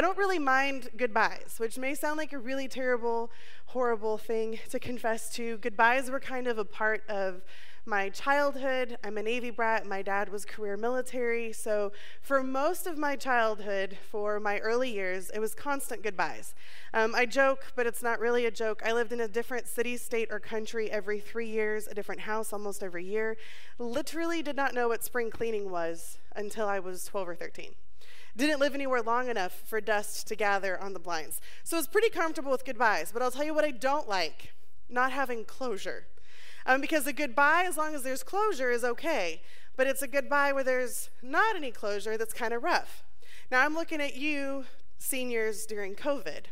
I don't really mind goodbyes, which may sound like a really terrible, horrible thing to confess to. Goodbyes were kind of a part of my childhood. I'm a Navy brat. My dad was career military. So, for most of my childhood, for my early years, it was constant goodbyes. Um, I joke, but it's not really a joke. I lived in a different city, state, or country every three years, a different house almost every year. Literally did not know what spring cleaning was until I was 12 or 13 didn't live anywhere long enough for dust to gather on the blinds. So I was pretty comfortable with goodbyes, but I'll tell you what I don't like not having closure. Um, because a goodbye, as long as there's closure, is okay. But it's a goodbye where there's not any closure that's kind of rough. Now, I'm looking at you, seniors, during COVID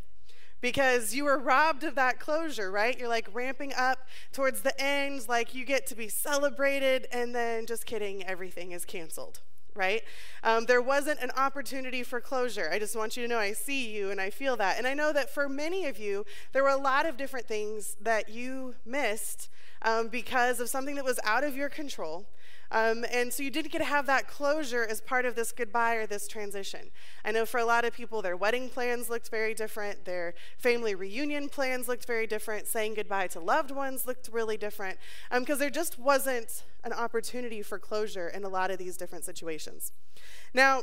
because you were robbed of that closure, right? You're like ramping up towards the end, like you get to be celebrated, and then just kidding, everything is canceled right? Um, there wasn't an opportunity for closure. I just want you to know I see you and I feel that. And I know that for many of you, there were a lot of different things that you missed um, because of something that was out of your control. Um, and so you didn't get to have that closure as part of this goodbye or this transition. I know for a lot of people, their wedding plans looked very different, their family reunion plans looked very different, saying goodbye to loved ones looked really different, because um, there just wasn't an opportunity for closure in a lot of these different situations. Now,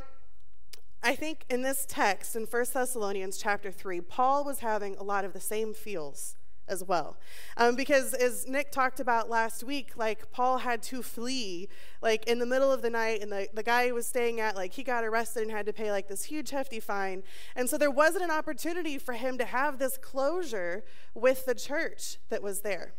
I think in this text in 1 Thessalonians chapter 3, Paul was having a lot of the same feels as well. Um, because as Nick talked about last week, like Paul had to flee like in the middle of the night, and the, the guy he was staying at, like he got arrested and had to pay like this huge hefty fine. And so there wasn't an opportunity for him to have this closure with the church that was there.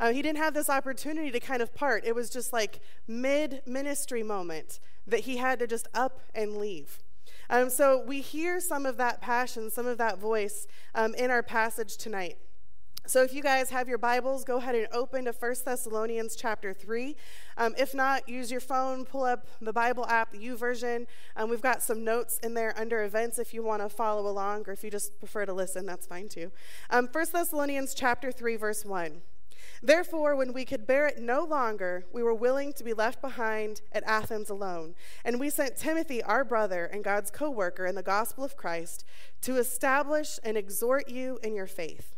Uh, he didn't have this opportunity to kind of part. It was just like mid ministry moment that he had to just up and leave. Um, so we hear some of that passion, some of that voice um, in our passage tonight. So if you guys have your Bibles, go ahead and open to 1 Thessalonians chapter 3. Um, if not, use your phone, pull up the Bible app, the YouVersion. Um, we've got some notes in there under events if you want to follow along, or if you just prefer to listen, that's fine too. Um, 1 Thessalonians chapter 3, verse 1. Therefore, when we could bear it no longer, we were willing to be left behind at Athens alone. And we sent Timothy, our brother and God's co worker in the gospel of Christ, to establish and exhort you in your faith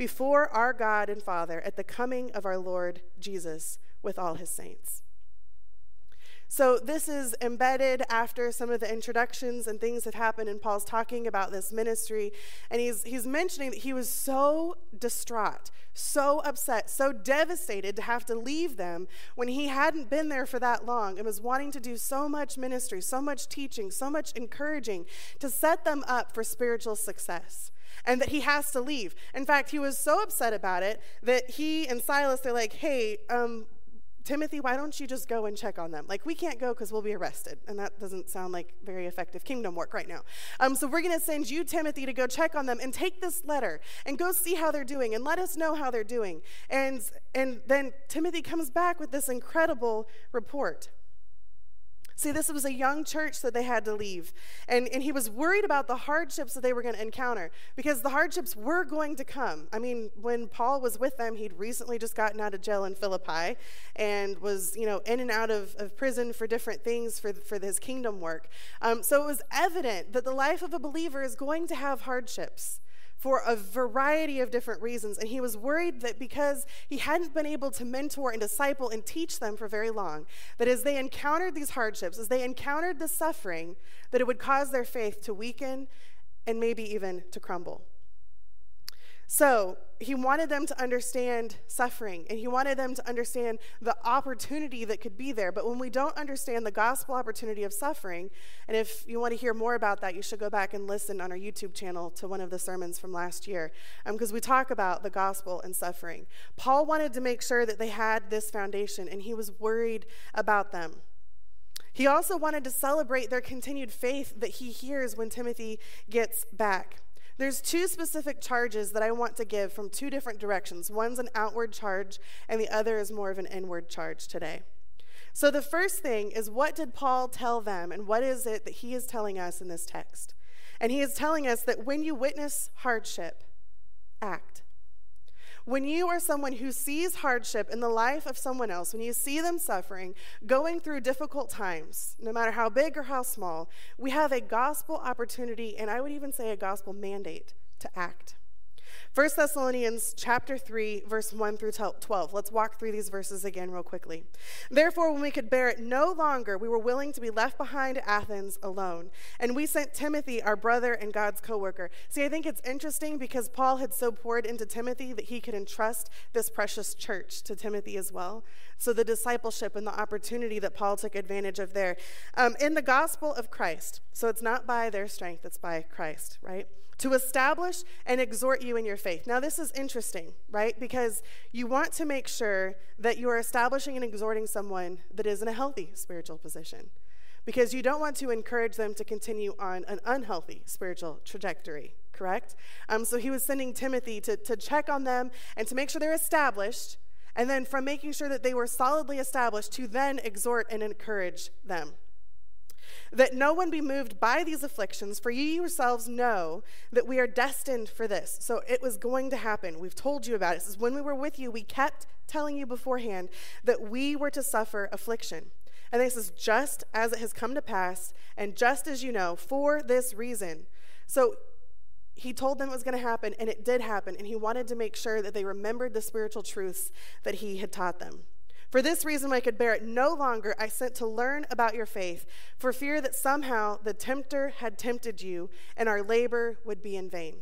before our God and Father at the coming of our Lord Jesus with all his saints. So, this is embedded after some of the introductions and things that happened, and Paul's talking about this ministry. And he's, he's mentioning that he was so distraught, so upset, so devastated to have to leave them when he hadn't been there for that long and was wanting to do so much ministry, so much teaching, so much encouraging to set them up for spiritual success and that he has to leave. In fact, he was so upset about it that he and Silas, they're like, hey, um, Timothy, why don't you just go and check on them? Like, we can't go because we'll be arrested. And that doesn't sound like very effective kingdom work right now. Um, so, we're going to send you, Timothy, to go check on them and take this letter and go see how they're doing and let us know how they're doing. And, and then Timothy comes back with this incredible report. See, this was a young church that they had to leave. And, and he was worried about the hardships that they were going to encounter because the hardships were going to come. I mean, when Paul was with them, he'd recently just gotten out of jail in Philippi and was, you know, in and out of, of prison for different things for, for his kingdom work. Um, so it was evident that the life of a believer is going to have hardships for a variety of different reasons. And he was worried that because he hadn't been able to mentor and disciple and teach them for very long, that as they encountered these hardships, as they encountered the suffering, that it would cause their faith to weaken and maybe even to crumble. So he wanted them to understand suffering and he wanted them to understand the opportunity that could be there. But when we don't understand the gospel opportunity of suffering, and if you want to hear more about that, you should go back and listen on our YouTube channel to one of the sermons from last year because um, we talk about the gospel and suffering. Paul wanted to make sure that they had this foundation and he was worried about them. He also wanted to celebrate their continued faith that he hears when Timothy gets back. There's two specific charges that I want to give from two different directions. One's an outward charge, and the other is more of an inward charge today. So, the first thing is what did Paul tell them, and what is it that he is telling us in this text? And he is telling us that when you witness hardship, act. When you are someone who sees hardship in the life of someone else, when you see them suffering, going through difficult times, no matter how big or how small, we have a gospel opportunity, and I would even say a gospel mandate to act. 1 Thessalonians chapter 3 verse 1 through 12. Let's walk through these verses again real quickly. Therefore when we could bear it no longer, we were willing to be left behind Athens alone, and we sent Timothy, our brother and God's co-worker. See, I think it's interesting because Paul had so poured into Timothy that he could entrust this precious church to Timothy as well. So the discipleship and the opportunity that Paul took advantage of there. Um, in the gospel of Christ, so it's not by their strength, it's by Christ, right? To establish and exhort you in your faith. Now, this is interesting, right? Because you want to make sure that you are establishing and exhorting someone that is in a healthy spiritual position. Because you don't want to encourage them to continue on an unhealthy spiritual trajectory, correct? Um, so he was sending Timothy to, to check on them and to make sure they're established. And then from making sure that they were solidly established, to then exhort and encourage them that no one be moved by these afflictions, for you yourselves know that we are destined for this. So it was going to happen. We've told you about it. It says, when we were with you, we kept telling you beforehand that we were to suffer affliction. And this is just as it has come to pass, and just as you know, for this reason. So he told them it was going to happen, and it did happen, and he wanted to make sure that they remembered the spiritual truths that he had taught them. For this reason, I could bear it no longer. I sent to learn about your faith, for fear that somehow the tempter had tempted you and our labor would be in vain.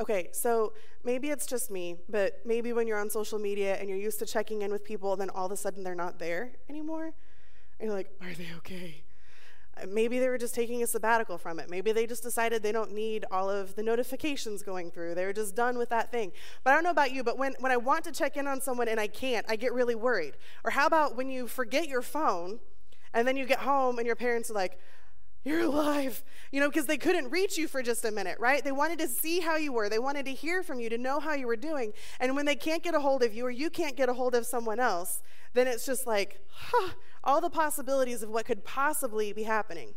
Okay, so maybe it's just me, but maybe when you're on social media and you're used to checking in with people, then all of a sudden they're not there anymore. And you're like, are they okay? Maybe they were just taking a sabbatical from it. Maybe they just decided they don't need all of the notifications going through. They're just done with that thing. But I don't know about you, but when, when I want to check in on someone and I can't, I get really worried. Or how about when you forget your phone and then you get home and your parents are like, you're alive. You know, because they couldn't reach you for just a minute, right? They wanted to see how you were. They wanted to hear from you, to know how you were doing. And when they can't get a hold of you or you can't get a hold of someone else, then it's just like, huh, all the possibilities of what could possibly be happening.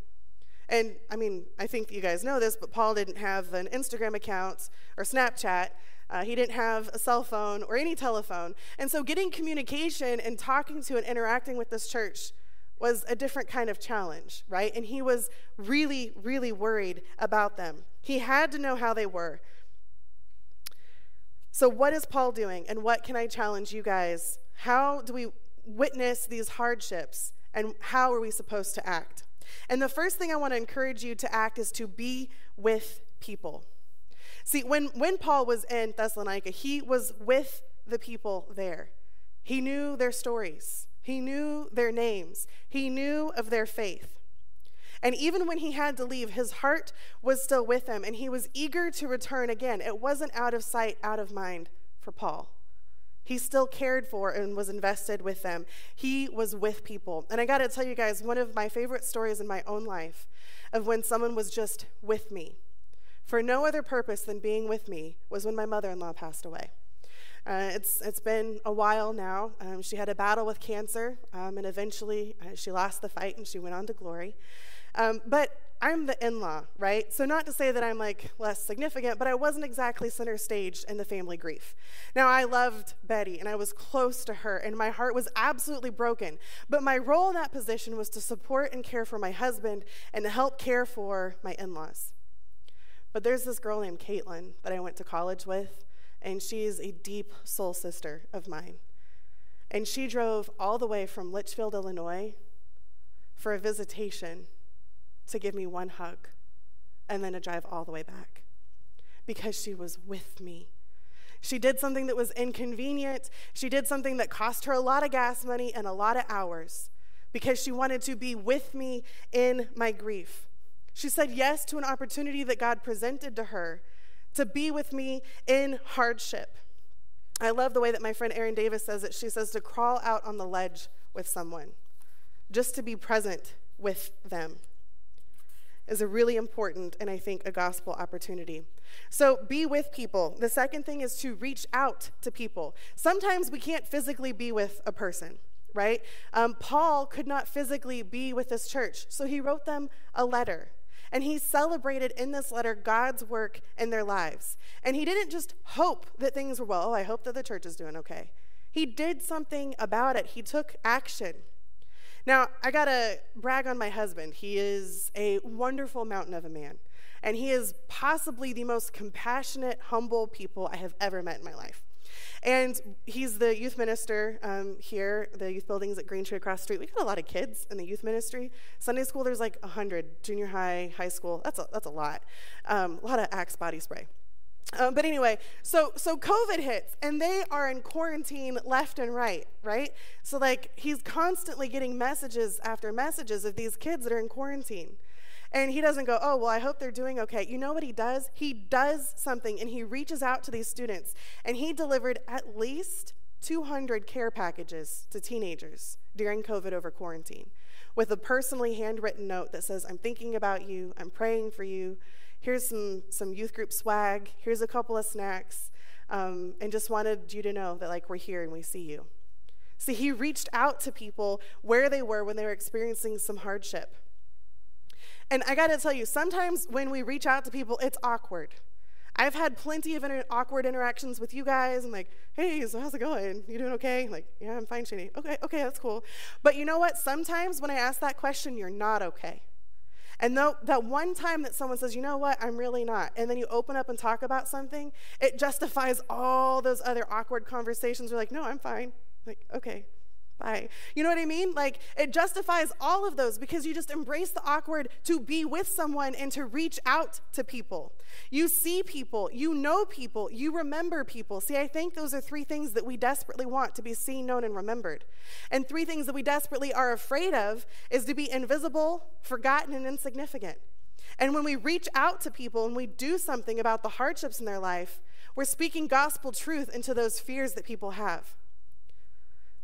And I mean, I think you guys know this, but Paul didn't have an Instagram account or Snapchat. Uh, he didn't have a cell phone or any telephone. And so getting communication and talking to and interacting with this church was a different kind of challenge, right? And he was really, really worried about them. He had to know how they were. So, what is Paul doing? And what can I challenge you guys? How do we witness these hardships? And how are we supposed to act? And the first thing I want to encourage you to act is to be with people. See, when, when Paul was in Thessalonica, he was with the people there. He knew their stories, he knew their names, he knew of their faith. And even when he had to leave, his heart was still with him, and he was eager to return again. It wasn't out of sight, out of mind for Paul. He still cared for and was invested with them. He was with people. And I got to tell you guys, one of my favorite stories in my own life of when someone was just with me for no other purpose than being with me was when my mother in law passed away. Uh, it's, it's been a while now. Um, she had a battle with cancer, um, and eventually uh, she lost the fight and she went on to glory. Um, but I'm the in law, right? So, not to say that I'm like less significant, but I wasn't exactly center stage in the family grief. Now, I loved Betty and I was close to her, and my heart was absolutely broken. But my role in that position was to support and care for my husband and to help care for my in laws. But there's this girl named Caitlin that I went to college with, and she's a deep soul sister of mine. And she drove all the way from Litchfield, Illinois for a visitation to give me one hug and then to drive all the way back because she was with me. She did something that was inconvenient. She did something that cost her a lot of gas money and a lot of hours because she wanted to be with me in my grief. She said yes to an opportunity that God presented to her to be with me in hardship. I love the way that my friend Erin Davis says it. She says to crawl out on the ledge with someone, just to be present with them is a really important and I think a gospel opportunity. So be with people. The second thing is to reach out to people. Sometimes we can't physically be with a person, right? Um, Paul could not physically be with this church, so he wrote them a letter. And he celebrated in this letter God's work in their lives. And he didn't just hope that things were well. Oh, I hope that the church is doing okay. He did something about it, he took action. Now, I gotta brag on my husband. He is a wonderful mountain of a man. And he is possibly the most compassionate, humble people I have ever met in my life. And he's the youth minister um, here, the youth buildings at Green Tree across street. We got a lot of kids in the youth ministry. Sunday school, there's like 100. Junior high, high school, that's a, that's a lot. Um, a lot of Axe body spray. Um, but anyway, so so COVID hits and they are in quarantine left and right, right? So like he's constantly getting messages after messages of these kids that are in quarantine. And he doesn't go, oh, well, I hope they're doing okay. You know what he does? He does something and he reaches out to these students and he delivered at least 200 care packages to teenagers during COVID over quarantine with a personally handwritten note that says, I'm thinking about you, I'm praying for you. Here's some, some youth group swag, here's a couple of snacks, um, and just wanted you to know that, like, we're here and we see you. See, he reached out to people where they were when they were experiencing some hardship. And I got to tell you, sometimes when we reach out to people, it's awkward. I've had plenty of inter- awkward interactions with you guys. I'm like, hey, so how's it going? You doing okay? Like, yeah, I'm fine, Shani. Okay, okay, that's cool. But you know what? Sometimes when I ask that question, you're not okay. And though, that one time that someone says, you know what, I'm really not, and then you open up and talk about something, it justifies all those other awkward conversations. You're like, no, I'm fine. Like, okay, Bye. You know what I mean? Like it justifies all of those because you just embrace the awkward to be with someone and to reach out to people. You see people, you know people, you remember people. See, I think those are three things that we desperately want to be seen, known, and remembered. And three things that we desperately are afraid of is to be invisible, forgotten, and insignificant. And when we reach out to people and we do something about the hardships in their life, we're speaking gospel truth into those fears that people have.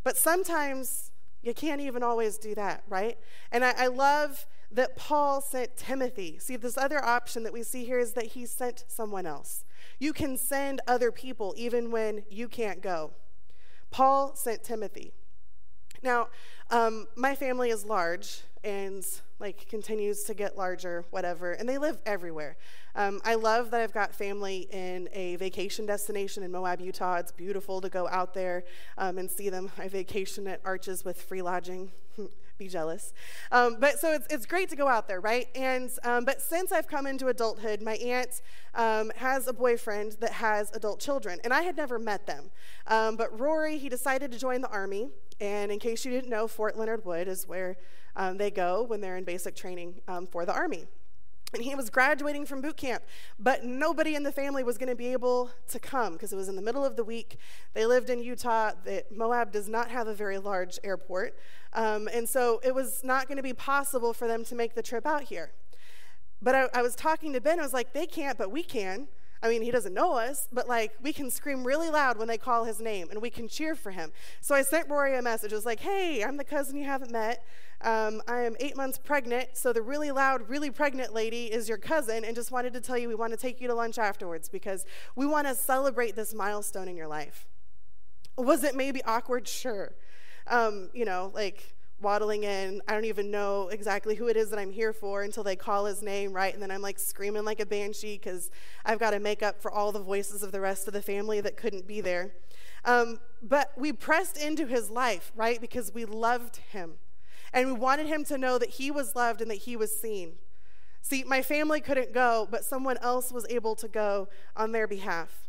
But sometimes you can't even always do that, right? And I, I, love that Paul sent Timothy. See, this other option that we see here is that he sent someone else. You can send other people even when you can't go. Paul sent Timothy. Now, um, my family is large and like continues to get larger, whatever, and they live everywhere. Um, I love that I've got family in a vacation destination in Moab, Utah. It's beautiful to go out there um, and see them. I vacation at Arches with free lodging. Be jealous. Um, but so it's, it's great to go out there, right? And um, but since I've come into adulthood, my aunt um, has a boyfriend that has adult children, and I had never met them. Um, but Rory, he decided to join the army. And in case you didn't know, Fort Leonard Wood is where um, they go when they're in basic training um, for the Army. And he was graduating from boot camp, but nobody in the family was going to be able to come because it was in the middle of the week. They lived in Utah. Moab does not have a very large airport. Um, and so it was not going to be possible for them to make the trip out here. But I, I was talking to Ben, I was like, they can't, but we can. I mean, he doesn't know us, but like we can scream really loud when they call his name and we can cheer for him. So I sent Rory a message. It was like, hey, I'm the cousin you haven't met. Um, I am eight months pregnant, so the really loud, really pregnant lady is your cousin, and just wanted to tell you we want to take you to lunch afterwards because we want to celebrate this milestone in your life. Was it maybe awkward? Sure. Um, you know, like waddling in. I don't even know exactly who it is that I'm here for until they call his name, right? And then I'm like screaming like a banshee because I've got to make up for all the voices of the rest of the family that couldn't be there. Um, but we pressed into his life, right? Because we loved him. And we wanted him to know that he was loved and that he was seen. See, my family couldn't go, but someone else was able to go on their behalf.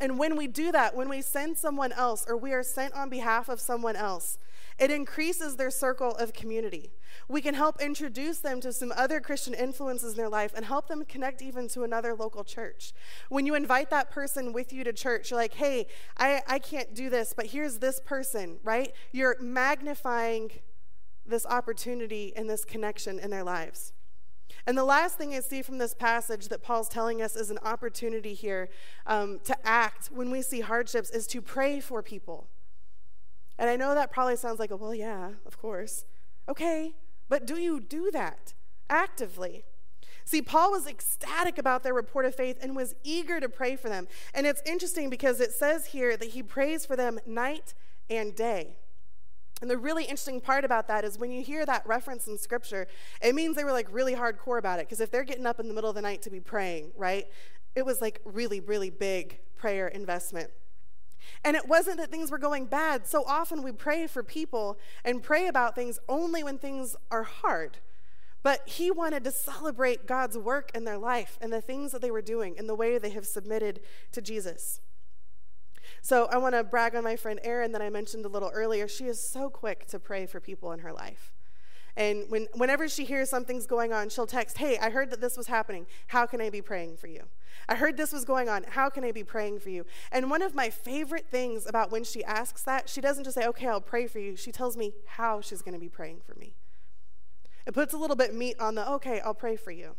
And when we do that, when we send someone else or we are sent on behalf of someone else, it increases their circle of community. We can help introduce them to some other Christian influences in their life and help them connect even to another local church. When you invite that person with you to church, you're like, hey, I, I can't do this, but here's this person, right? You're magnifying this opportunity and this connection in their lives. And the last thing I see from this passage that Paul's telling us is an opportunity here um, to act when we see hardships is to pray for people. And I know that probably sounds like, well, yeah, of course. Okay, but do you do that actively? See, Paul was ecstatic about their report of faith and was eager to pray for them. And it's interesting because it says here that he prays for them night and day. And the really interesting part about that is when you hear that reference in scripture, it means they were like really hardcore about it. Because if they're getting up in the middle of the night to be praying, right, it was like really, really big prayer investment. And it wasn't that things were going bad. So often we pray for people and pray about things only when things are hard. But he wanted to celebrate God's work in their life and the things that they were doing and the way they have submitted to Jesus. So I want to brag on my friend Erin that I mentioned a little earlier. She is so quick to pray for people in her life. And when, whenever she hears something's going on, she'll text, Hey, I heard that this was happening. How can I be praying for you? I heard this was going on. How can I be praying for you? And one of my favorite things about when she asks that, she doesn't just say, Okay, I'll pray for you. She tells me how she's going to be praying for me. It puts a little bit meat on the, Okay, I'll pray for you.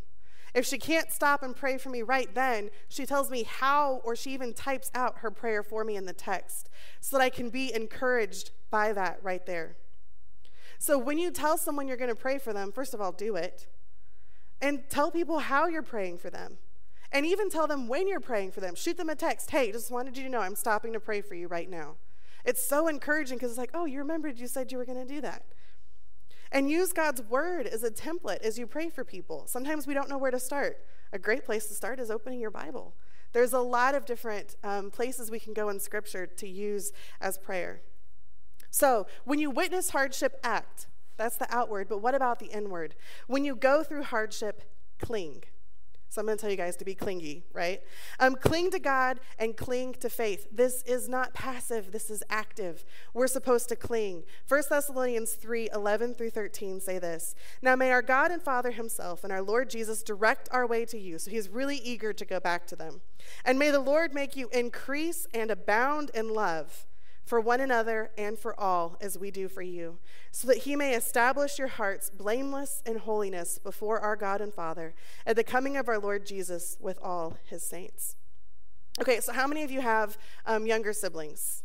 If she can't stop and pray for me right then, she tells me how, or she even types out her prayer for me in the text so that I can be encouraged by that right there. So when you tell someone you're going to pray for them, first of all, do it. And tell people how you're praying for them. And even tell them when you're praying for them. Shoot them a text. Hey, just wanted you to know I'm stopping to pray for you right now. It's so encouraging because it's like, oh, you remembered you said you were going to do that. And use God's word as a template as you pray for people. Sometimes we don't know where to start. A great place to start is opening your Bible. There's a lot of different um, places we can go in Scripture to use as prayer. So, when you witness hardship, act. That's the outward, but what about the inward? When you go through hardship, cling. So I'm going to tell you guys to be clingy, right? Um, cling to God and cling to faith. This is not passive, this is active. We're supposed to cling. 1 Thessalonians 3 11 through 13 say this Now may our God and Father Himself and our Lord Jesus direct our way to you. So He's really eager to go back to them. And may the Lord make you increase and abound in love for one another and for all as we do for you, so that he may establish your hearts blameless in holiness before our God and Father at the coming of our Lord Jesus with all his saints. Okay, so how many of you have um, younger siblings?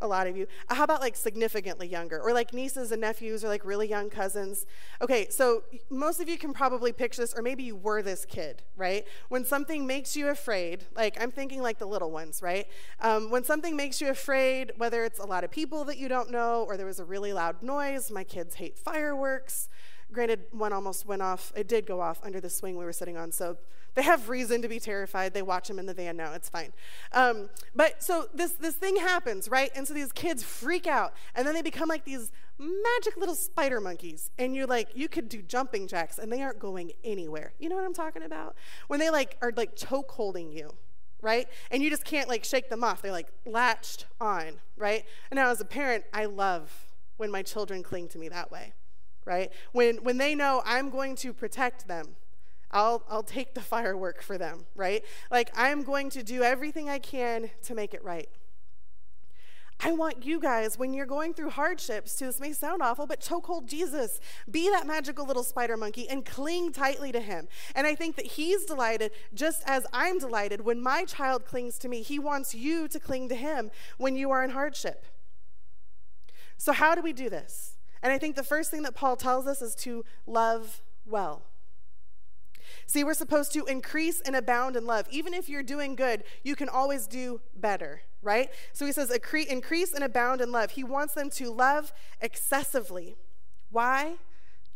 A lot of you. How about like significantly younger or like nieces and nephews or like really young cousins? Okay, so most of you can probably picture this, or maybe you were this kid, right? When something makes you afraid, like I'm thinking like the little ones, right? Um, when something makes you afraid, whether it's a lot of people that you don't know or there was a really loud noise, my kids hate fireworks. Granted, one almost went off, it did go off under the swing we were sitting on, so they have reason to be terrified. They watch them in the van now. It's fine. Um, but so this, this thing happens, right? And so these kids freak out, and then they become like these magic little spider monkeys. And you're like, you could do jumping jacks, and they aren't going anywhere. You know what I'm talking about? When they like are like choke holding you, right? And you just can't like shake them off. They're like latched on, right? And now as a parent, I love when my children cling to me that way, right? When when they know I'm going to protect them I'll, I'll take the firework for them, right? Like, I'm going to do everything I can to make it right. I want you guys, when you're going through hardships, to this may sound awful, but chokehold Jesus. Be that magical little spider monkey and cling tightly to him. And I think that he's delighted, just as I'm delighted, when my child clings to me. He wants you to cling to him when you are in hardship. So, how do we do this? And I think the first thing that Paul tells us is to love well. See, we're supposed to increase and abound in love. Even if you're doing good, you can always do better, right? So he says, increase and abound in love. He wants them to love excessively. Why?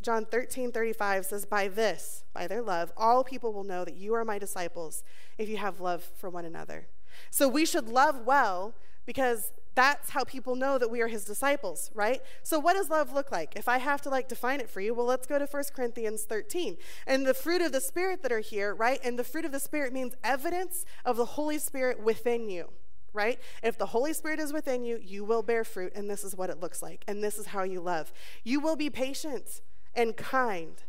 John 13, 35 says, By this, by their love, all people will know that you are my disciples if you have love for one another. So we should love well because that's how people know that we are his disciples, right? So what does love look like? If I have to like define it for you, well, let's go to 1 Corinthians 13. And the fruit of the Spirit that are here, right? And the fruit of the Spirit means evidence of the Holy Spirit within you right? If the Holy Spirit is within you, you will bear fruit, and this is what it looks like, and this is how you love. You will be patient and kind,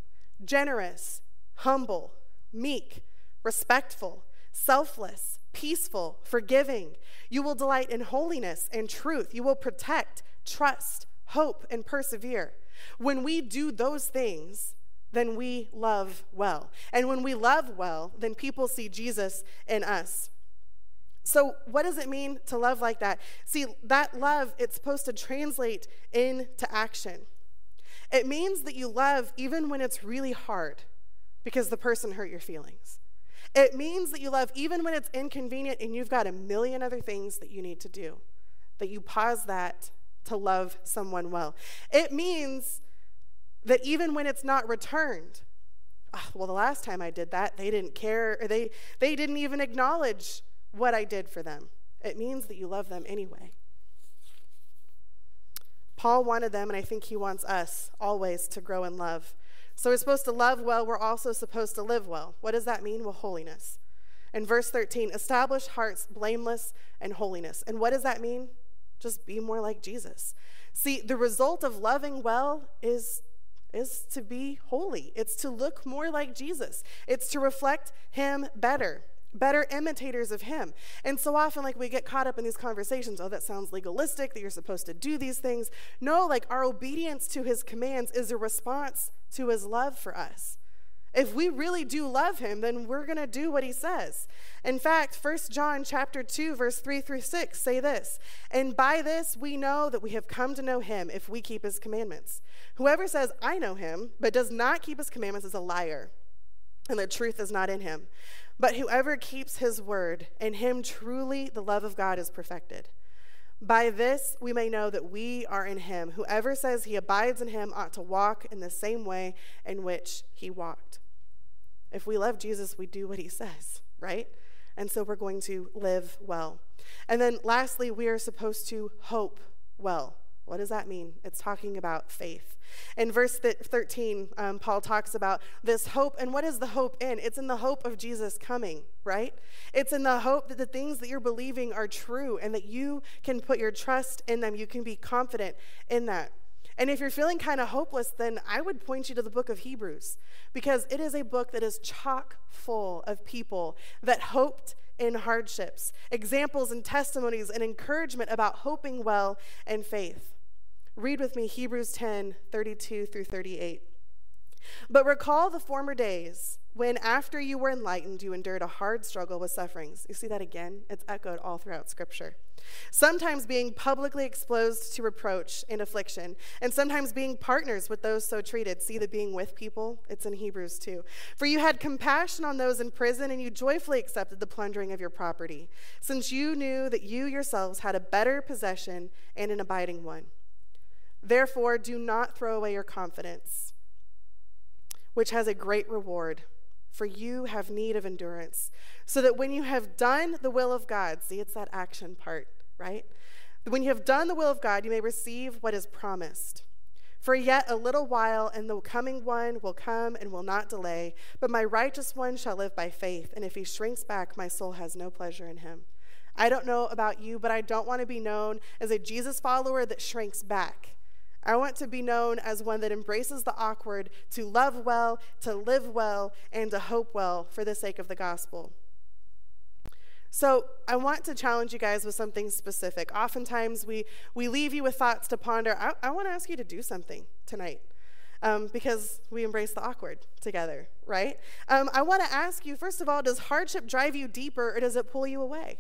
generous, humble, meek, respectful, selfless, peaceful, forgiving. You will delight in holiness and truth. You will protect, trust, hope, and persevere. When we do those things, then we love well. And when we love well, then people see Jesus in us. So, what does it mean to love like that? See, that love, it's supposed to translate into action. It means that you love even when it's really hard because the person hurt your feelings. It means that you love even when it's inconvenient and you've got a million other things that you need to do, that you pause that to love someone well. It means that even when it's not returned, oh, well, the last time I did that, they didn't care, or they, they didn't even acknowledge what I did for them. It means that you love them anyway. Paul wanted them, and I think he wants us always to grow in love. So we're supposed to love well, we're also supposed to live well. What does that mean? Well, holiness. In verse 13, establish hearts blameless and holiness. And what does that mean? Just be more like Jesus. See, the result of loving well is is to be holy. It's to look more like Jesus. It's to reflect him better better imitators of him. And so often, like, we get caught up in these conversations oh, that sounds legalistic, that you're supposed to do these things. No, like, our obedience to his commands is a response to his love for us. If we really do love him, then we're going to do what he says. In fact, 1 John chapter 2 verse 3 through 6 say this, "And by this we know that we have come to know him if we keep his commandments. Whoever says I know him but does not keep his commandments is a liar, and the truth is not in him. But whoever keeps his word, in him truly the love of God is perfected. By this we may know that we are in him. Whoever says he abides in him ought to walk in the same way in which he walked. If we love Jesus, we do what he says, right? And so we're going to live well. And then lastly, we are supposed to hope well. What does that mean? It's talking about faith. In verse 13, um, Paul talks about this hope. And what is the hope in? It's in the hope of Jesus coming, right? It's in the hope that the things that you're believing are true and that you can put your trust in them. You can be confident in that. And if you're feeling kind of hopeless, then I would point you to the book of Hebrews because it is a book that is chock full of people that hoped in hardships, examples and testimonies and encouragement about hoping well and faith. Read with me Hebrews 10 32 through 38. But recall the former days when, after you were enlightened, you endured a hard struggle with sufferings. You see that again? It's echoed all throughout Scripture. Sometimes being publicly exposed to reproach and affliction, and sometimes being partners with those so treated. See the being with people? It's in Hebrews too. For you had compassion on those in prison, and you joyfully accepted the plundering of your property, since you knew that you yourselves had a better possession and an abiding one. Therefore, do not throw away your confidence, which has a great reward, for you have need of endurance, so that when you have done the will of God, see, it's that action part, right? When you have done the will of God, you may receive what is promised. For yet a little while, and the coming one will come and will not delay. But my righteous one shall live by faith, and if he shrinks back, my soul has no pleasure in him. I don't know about you, but I don't want to be known as a Jesus follower that shrinks back. I want to be known as one that embraces the awkward, to love well, to live well, and to hope well for the sake of the gospel. So, I want to challenge you guys with something specific. Oftentimes, we, we leave you with thoughts to ponder. I, I want to ask you to do something tonight um, because we embrace the awkward together, right? Um, I want to ask you, first of all, does hardship drive you deeper or does it pull you away?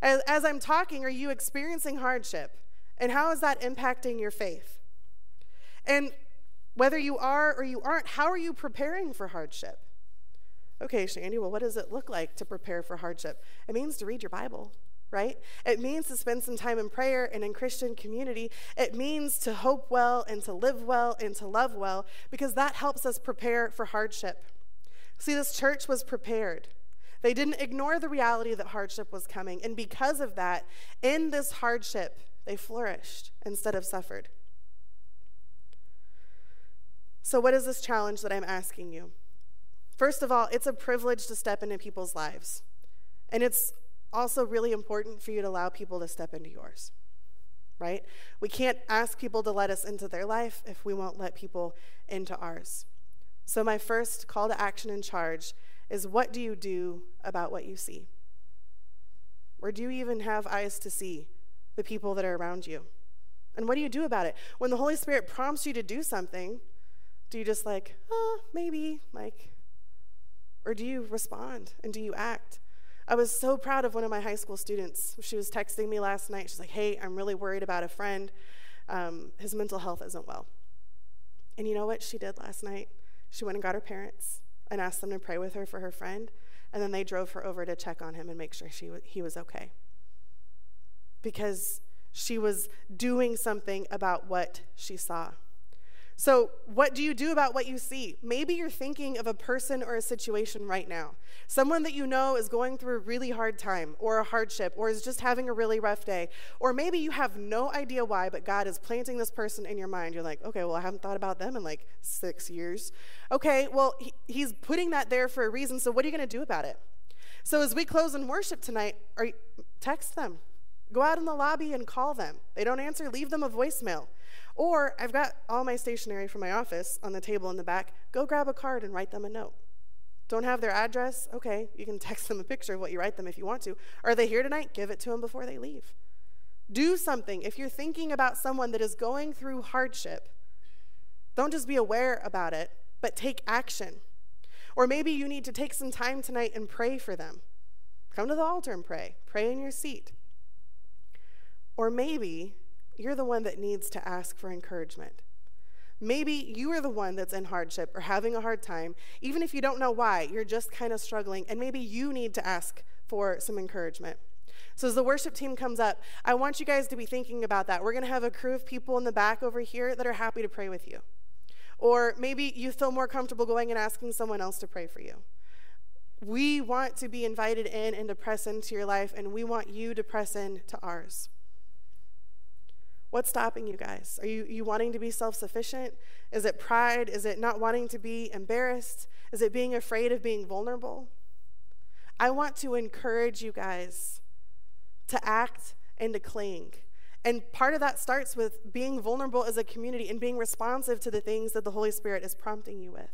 As, as I'm talking, are you experiencing hardship? And how is that impacting your faith? And whether you are or you aren't, how are you preparing for hardship? Okay, Shandy, well, what does it look like to prepare for hardship? It means to read your Bible, right? It means to spend some time in prayer and in Christian community. It means to hope well and to live well and to love well because that helps us prepare for hardship. See, this church was prepared. They didn't ignore the reality that hardship was coming. And because of that, in this hardship, they flourished instead of suffered. So, what is this challenge that I'm asking you? First of all, it's a privilege to step into people's lives. And it's also really important for you to allow people to step into yours, right? We can't ask people to let us into their life if we won't let people into ours. So, my first call to action and charge is what do you do about what you see? Or do you even have eyes to see the people that are around you? And what do you do about it? When the Holy Spirit prompts you to do something, do you just like, oh, maybe, like, or do you respond and do you act? I was so proud of one of my high school students. She was texting me last night. She's like, hey, I'm really worried about a friend. Um, his mental health isn't well. And you know what she did last night? She went and got her parents and asked them to pray with her for her friend. And then they drove her over to check on him and make sure she w- he was okay. Because she was doing something about what she saw. So, what do you do about what you see? Maybe you're thinking of a person or a situation right now. Someone that you know is going through a really hard time or a hardship or is just having a really rough day. Or maybe you have no idea why, but God is planting this person in your mind. You're like, okay, well, I haven't thought about them in like six years. Okay, well, he, He's putting that there for a reason. So, what are you going to do about it? So, as we close in worship tonight, are you, text them. Go out in the lobby and call them. They don't answer, leave them a voicemail. Or I've got all my stationery from my office on the table in the back. Go grab a card and write them a note. Don't have their address? Okay, you can text them a picture of what you write them if you want to. Are they here tonight? Give it to them before they leave. Do something. If you're thinking about someone that is going through hardship, don't just be aware about it, but take action. Or maybe you need to take some time tonight and pray for them. Come to the altar and pray. Pray in your seat. Or maybe you're the one that needs to ask for encouragement. Maybe you are the one that's in hardship or having a hard time, even if you don't know why, you're just kind of struggling, and maybe you need to ask for some encouragement. So, as the worship team comes up, I want you guys to be thinking about that. We're going to have a crew of people in the back over here that are happy to pray with you. Or maybe you feel more comfortable going and asking someone else to pray for you. We want to be invited in and to press into your life, and we want you to press into ours. What's stopping you guys? Are you, you wanting to be self sufficient? Is it pride? Is it not wanting to be embarrassed? Is it being afraid of being vulnerable? I want to encourage you guys to act and to cling. And part of that starts with being vulnerable as a community and being responsive to the things that the Holy Spirit is prompting you with.